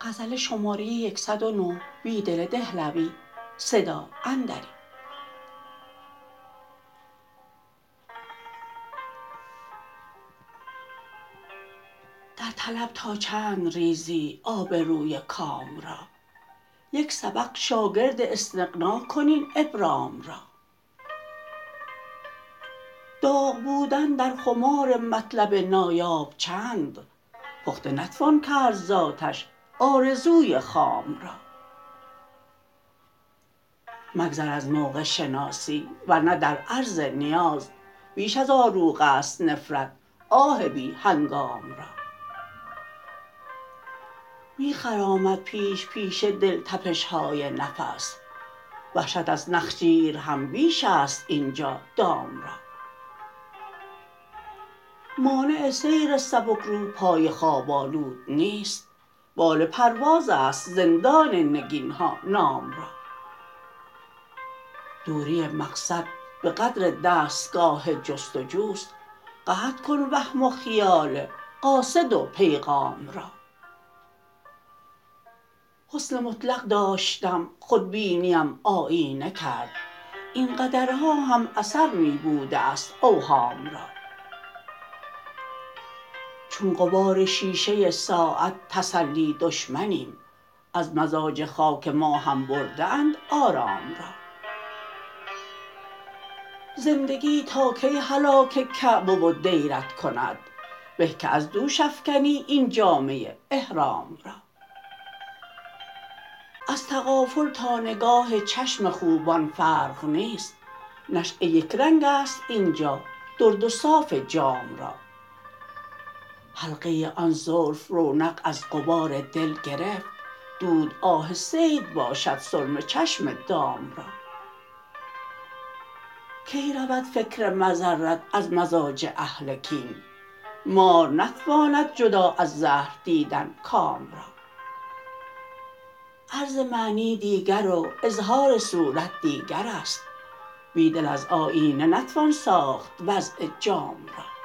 در طلب تا چند ریزی آبروی کام را؟ یک سبق شاگرد استغنا کن این ابرام را. داغ بودن در خمار مطلب نایاب چند؟ پخته نتوان کرد ز آرزوی خام را. مگذر از موقع شناسی ورنه در عرض نیاز بیش از آروغ است نفرت آه بی هنگام را. می خرامد پیش پیش دل تپش های نفس وحشت از نخجیر هم بیش است اینجا دام را. مانع سیر سبکرو پای خواب آلود نیست بال پرواز است زندان نگین ها نام را. دوری مقصد به قدر دستگاه جستجوست قطع کن وهم و خیال قاصد و پیغام را. حسن مطلق داشتم خودبینیم آیینه کرد این قدرها هم اثر می بوده است اوهام را. چون غبار شیشه ساعت تسلی دشمنیم. از مزاج خاک ما هم برده اند آرام را. زندگی تا کی هلاک کعبه و دیرت کند؟ به که از دوش افکنی این جامه احرام را. از تغافل تا نگاه چشم خوبان فرق نیست. نشأه یکرنگ است اینجا درد و صاف جام را. حلقه آن زلف رونق از غبار دل گرفت. دود آه صید باشد سرمه چشم دام را. کی رود فکر مضرت از مزاج اهل کین؟ مار نتواند جدا از زهر دیدن کام را. عرض معنی دیگر و اظهار صورت دیگر است. بیدل از آیینه نتوان ساخت وضع جام را.